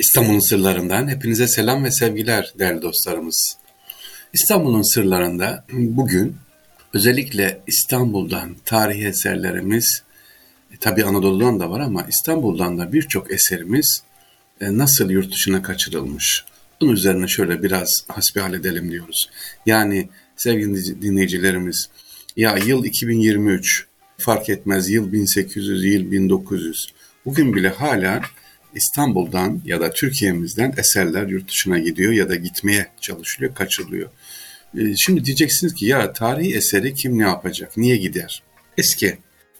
İstanbul'un sırlarından hepinize selam ve sevgiler değerli dostlarımız. İstanbul'un sırlarında bugün özellikle İstanbul'dan tarihi eserlerimiz, e, tabi Anadolu'dan da var ama İstanbul'dan da birçok eserimiz e, nasıl yurt dışına kaçırılmış. Bunun üzerine şöyle biraz hasbihal edelim diyoruz. Yani sevgili dinleyicilerimiz, ya yıl 2023 fark etmez yıl 1800, yıl 1900. Bugün bile hala İstanbul'dan ya da Türkiye'mizden eserler yurt dışına gidiyor ya da gitmeye çalışılıyor, kaçırılıyor. Ee, şimdi diyeceksiniz ki ya tarihi eseri kim ne yapacak, niye gider? Eski.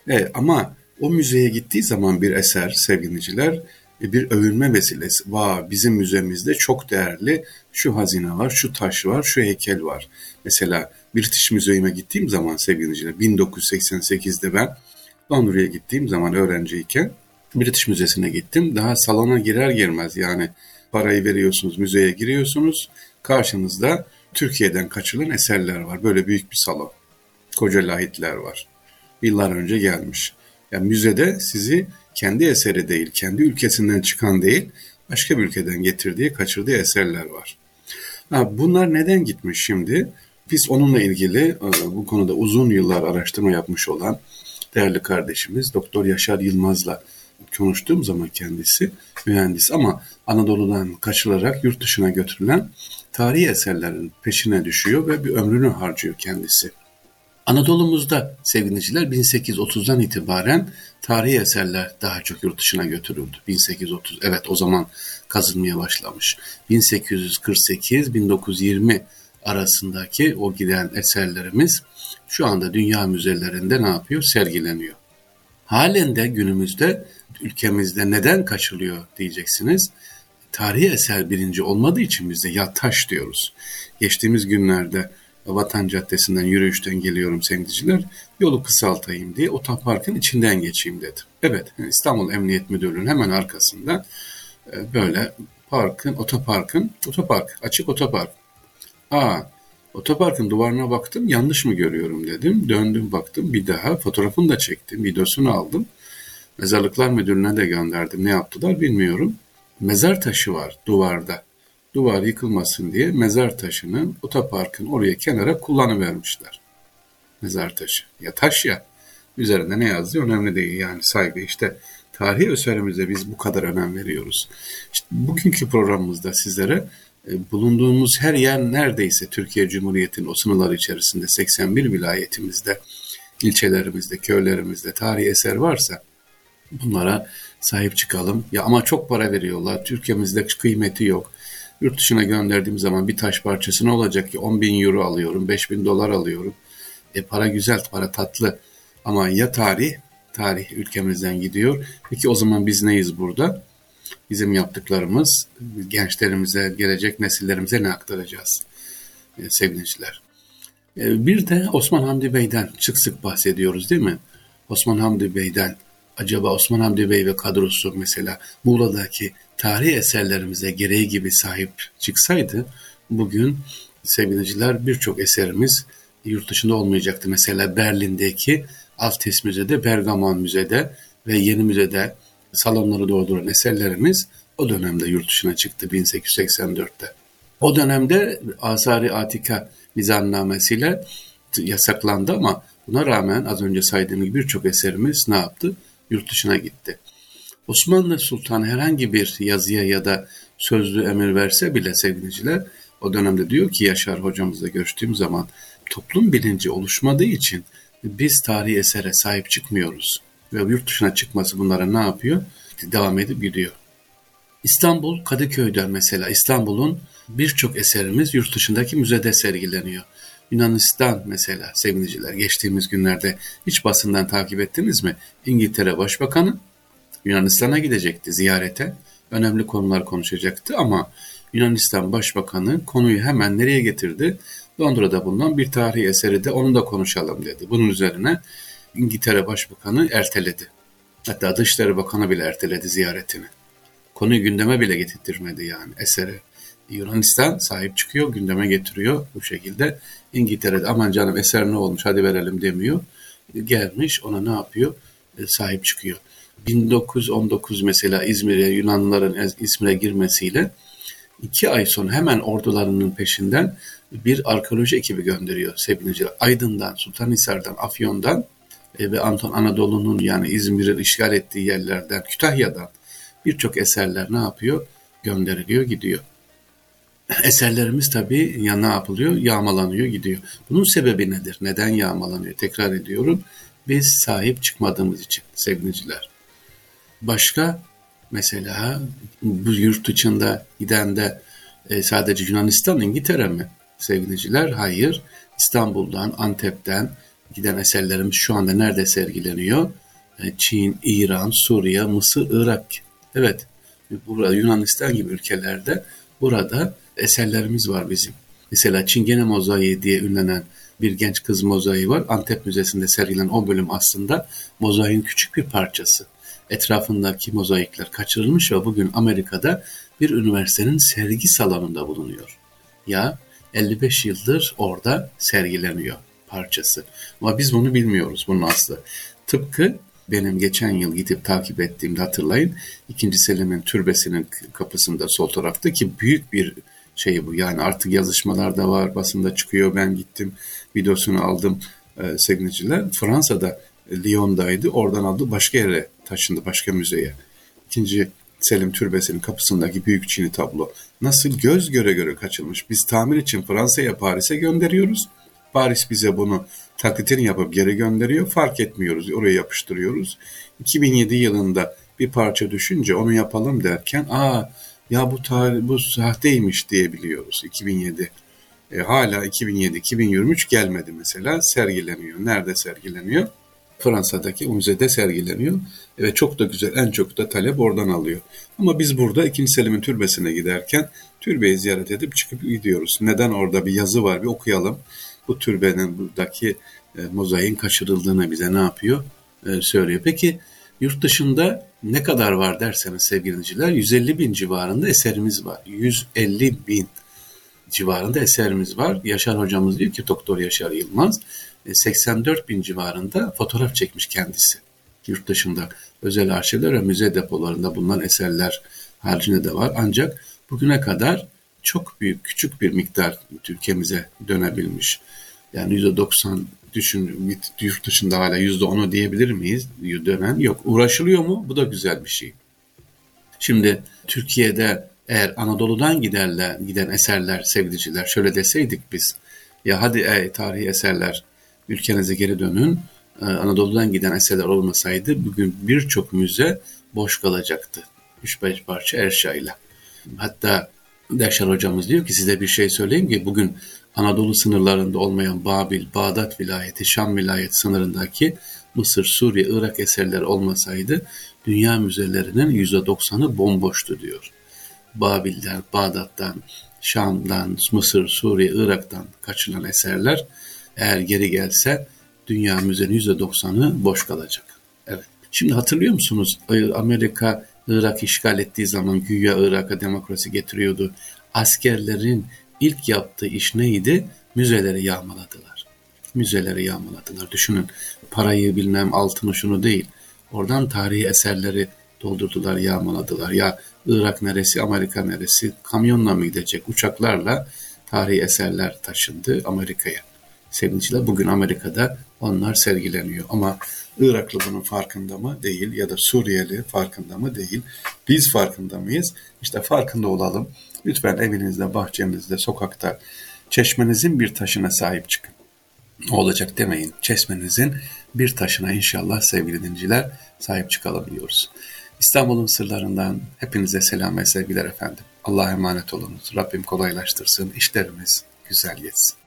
Evet, ama o müzeye gittiği zaman bir eser sevgiliciler e, bir övünme vesilesi. Va bizim müzemizde çok değerli şu hazine var, şu taş var, şu heykel var. Mesela British Müzeyime gittiğim zaman sevgiliciler 1988'de ben Londra'ya gittiğim zaman öğrenciyken British Müzesi'ne gittim. Daha salona girer girmez yani parayı veriyorsunuz, müzeye giriyorsunuz. Karşınızda Türkiye'den kaçırılan eserler var. Böyle büyük bir salon. Koca lahitler var. Yıllar önce gelmiş. Yani müzede sizi kendi eseri değil, kendi ülkesinden çıkan değil, başka bir ülkeden getirdiği, kaçırdığı eserler var. Ha, bunlar neden gitmiş şimdi? Biz onunla ilgili e, bu konuda uzun yıllar araştırma yapmış olan değerli kardeşimiz Doktor Yaşar Yılmaz'la konuştuğum zaman kendisi mühendis ama Anadolu'dan kaçılarak yurt dışına götürülen tarihi eserlerin peşine düşüyor ve bir ömrünü harcıyor kendisi. Anadolu'muzda sevgiliciler 1830'dan itibaren tarihi eserler daha çok yurt dışına götürüldü. 1830 evet o zaman kazınmaya başlamış. 1848-1920 arasındaki o giden eserlerimiz şu anda dünya müzelerinde ne yapıyor? Sergileniyor. Halen de günümüzde ülkemizde neden kaçılıyor diyeceksiniz. Tarihi eser birinci olmadığı için bizde ya taş diyoruz. Geçtiğimiz günlerde Vatan Caddesi'nden yürüyüşten geliyorum sevgiliciler. Yolu kısaltayım diye otoparkın içinden geçeyim dedim. Evet İstanbul Emniyet Müdürlüğü'nün hemen arkasında e, böyle parkın, otoparkın, otopark, açık otopark. Aa, otoparkın duvarına baktım yanlış mı görüyorum dedim. Döndüm baktım bir daha fotoğrafını da çektim, videosunu aldım. Mezarlıklar Müdürlüğü'ne de gönderdim. Ne yaptılar bilmiyorum. Mezar taşı var duvarda. Duvar yıkılmasın diye mezar taşını otoparkın oraya kenara kullanıvermişler. Mezar taşı. Ya taş ya. Üzerinde ne yazdığı önemli değil yani saygı işte tarihi eserimize biz bu kadar önem veriyoruz. İşte bugünkü programımızda sizlere bulunduğumuz her yer neredeyse Türkiye Cumhuriyeti'nin o sınırlar içerisinde 81 vilayetimizde, ilçelerimizde, köylerimizde tarihi eser varsa Bunlara sahip çıkalım. Ya ama çok para veriyorlar. Türkiye'mizde kıymeti yok. Yurt dışına gönderdiğim zaman bir taş parçası ne olacak ki 10 bin euro alıyorum, 5 bin dolar alıyorum. E para güzel, para tatlı. Ama ya tarih, tarih ülkemizden gidiyor. Peki o zaman biz neyiz burada? Bizim yaptıklarımız gençlerimize, gelecek nesillerimize ne aktaracağız e, sevgiliciler? E, bir de Osman Hamdi Bey'den sık sık bahsediyoruz değil mi? Osman Hamdi Bey'den acaba Osman Hamdi Bey ve kadrosu mesela Muğla'daki tarihi eserlerimize gereği gibi sahip çıksaydı bugün sevgiliciler birçok eserimiz yurt dışında olmayacaktı. Mesela Berlin'deki Altes Müze'de, Bergamon Müze'de ve Yeni Müze'de salonları dolduran eserlerimiz o dönemde yurt dışına çıktı 1884'te. O dönemde Asari Atika nizamnamesiyle yasaklandı ama buna rağmen az önce saydığım gibi birçok eserimiz ne yaptı? yurt dışına gitti. Osmanlı Sultanı herhangi bir yazıya ya da sözlü emir verse bile sevgiliciler o dönemde diyor ki Yaşar hocamızla görüştüğüm zaman toplum bilinci oluşmadığı için biz tarihi esere sahip çıkmıyoruz. Ve yurt dışına çıkması bunlara ne yapıyor? Devam edip gidiyor. İstanbul, Kadıköy'de mesela İstanbul'un birçok eserimiz yurt dışındaki müzede sergileniyor. Yunanistan mesela sevgiliciler geçtiğimiz günlerde hiç basından takip ettiniz mi? İngiltere Başbakanı Yunanistan'a gidecekti ziyarete. Önemli konular konuşacaktı ama Yunanistan Başbakanı konuyu hemen nereye getirdi? Londra'da bulunan bir tarihi eseri de onu da konuşalım dedi. Bunun üzerine İngiltere Başbakanı erteledi. Hatta Dışişleri Bakanı bile erteledi ziyaretini. Konuyu gündeme bile getirtmedi yani eseri. Yunanistan sahip çıkıyor, gündeme getiriyor bu şekilde. İngiltere'de aman canım eser ne olmuş hadi verelim demiyor. Gelmiş ona ne yapıyor? E, sahip çıkıyor. 1919 mesela İzmir'e Yunanlıların İzmir'e girmesiyle iki ay sonra hemen ordularının peşinden bir arkeoloji ekibi gönderiyor sevgiliciler. Aydın'dan, Sultanhisar'dan, Afyon'dan ve Anton Anadolu'nun yani İzmir'in işgal ettiği yerlerden, Kütahya'dan birçok eserler ne yapıyor? Gönderiliyor, gidiyor. Eserlerimiz tabii ya ne yapılıyor? Yağmalanıyor, gidiyor. Bunun sebebi nedir? Neden yağmalanıyor? Tekrar ediyorum. Biz sahip çıkmadığımız için sevgiliciler. Başka mesela bu yurt dışında giden de e, sadece Yunanistan, İngiltere mi sevgiliciler? Hayır. İstanbul'dan, Antep'ten giden eserlerimiz şu anda nerede sergileniyor? E, Çin, İran, Suriye, Mısır, Irak. Evet, burada Yunanistan gibi ülkelerde burada eserlerimiz var bizim. Mesela Çingene mozaiği diye ünlenen bir genç kız mozaiği var. Antep Müzesi'nde sergilenen o bölüm aslında mozaiğin küçük bir parçası. Etrafındaki mozaikler kaçırılmış ve bugün Amerika'da bir üniversitenin sergi salonunda bulunuyor. Ya 55 yıldır orada sergileniyor parçası. Ama biz bunu bilmiyoruz bunun aslı. Tıpkı benim geçen yıl gidip takip ettiğimde hatırlayın. 2. Selim'in türbesinin kapısında sol tarafta ki büyük bir şey bu. Yani artık yazışmalar da var, basında çıkıyor. Ben gittim, videosunu aldım e, sevgiliciler. Fransa'da Lyon'daydı. Oradan aldı başka yere taşındı, başka müzeye. İkinci Selim Türbesi'nin kapısındaki büyük Çin'i tablo. Nasıl göz göre göre kaçılmış. Biz tamir için Fransa'ya, Paris'e gönderiyoruz. Paris bize bunu taklitini yapıp geri gönderiyor. Fark etmiyoruz. Oraya yapıştırıyoruz. 2007 yılında bir parça düşünce onu yapalım derken aa ya bu tarih bu sahteymiş diyebiliyoruz 2007. E, hala 2007-2023 gelmedi mesela sergileniyor. Nerede sergileniyor? Fransa'daki müzede sergileniyor. Ve çok da güzel, en çok da talep oradan alıyor. Ama biz burada 2. Selim'in türbesine giderken türbeyi ziyaret edip çıkıp gidiyoruz. Neden orada bir yazı var bir okuyalım. Bu türbenin buradaki e, mozaiğin kaçırıldığını bize ne yapıyor? E, söylüyor. Peki yurt dışında ne kadar var derseniz sevgili dinleyiciler 150 bin civarında eserimiz var. 150 bin civarında eserimiz var. Yaşar hocamız diyor ki Doktor Yaşar Yılmaz 84 e, bin civarında fotoğraf çekmiş kendisi. Yurt dışında özel arşivler ve müze depolarında bulunan eserler haricinde de var. Ancak bugüne kadar çok büyük, küçük bir miktar ülkemize dönebilmiş. Yani %90 düşün, yurt dışında hala %10'u diyebilir miyiz? Dönen yok. Uğraşılıyor mu? Bu da güzel bir şey. Şimdi Türkiye'de eğer Anadolu'dan giderler, giden eserler, sevgiliciler şöyle deseydik biz, ya hadi ey, tarihi eserler ülkenize geri dönün, ee, Anadolu'dan giden eserler olmasaydı bugün birçok müze boş kalacaktı. 3-5 parça erşayla. Hatta Deşer hocamız diyor ki size bir şey söyleyeyim ki bugün Anadolu sınırlarında olmayan Babil, Bağdat vilayeti, Şam vilayeti sınırındaki Mısır, Suriye, Irak eserleri olmasaydı dünya müzelerinin %90'ı bomboştu diyor. Babil'den, Bağdat'tan, Şam'dan, Mısır, Suriye, Irak'tan kaçılan eserler eğer geri gelse dünya müzenin %90'ı boş kalacak. Evet. Şimdi hatırlıyor musunuz? Amerika Irak işgal ettiği zaman güya Irak'a demokrasi getiriyordu. Askerlerin ilk yaptığı iş neydi? Müzeleri yağmaladılar. Müzeleri yağmaladılar. Düşünün parayı bilmem altını şunu değil. Oradan tarihi eserleri doldurdular, yağmaladılar. Ya Irak neresi, Amerika neresi? Kamyonla mı gidecek? Uçaklarla tarihi eserler taşındı Amerika'ya. Sevinçle bugün Amerika'da onlar sergileniyor. Ama Iraklı bunun farkında mı? Değil. Ya da Suriyeli farkında mı? Değil. Biz farkında mıyız? İşte farkında olalım. Lütfen evinizde, bahçenizde, sokakta çeşmenizin bir taşına sahip çıkın. Ne olacak demeyin. Çeşmenizin bir taşına inşallah sevgili dinciler sahip çıkalım diyoruz. İstanbul'un sırlarından hepinize selam ve sevgiler efendim. Allah'a emanet olunuz. Rabbim kolaylaştırsın. İşlerimiz güzel geçsin.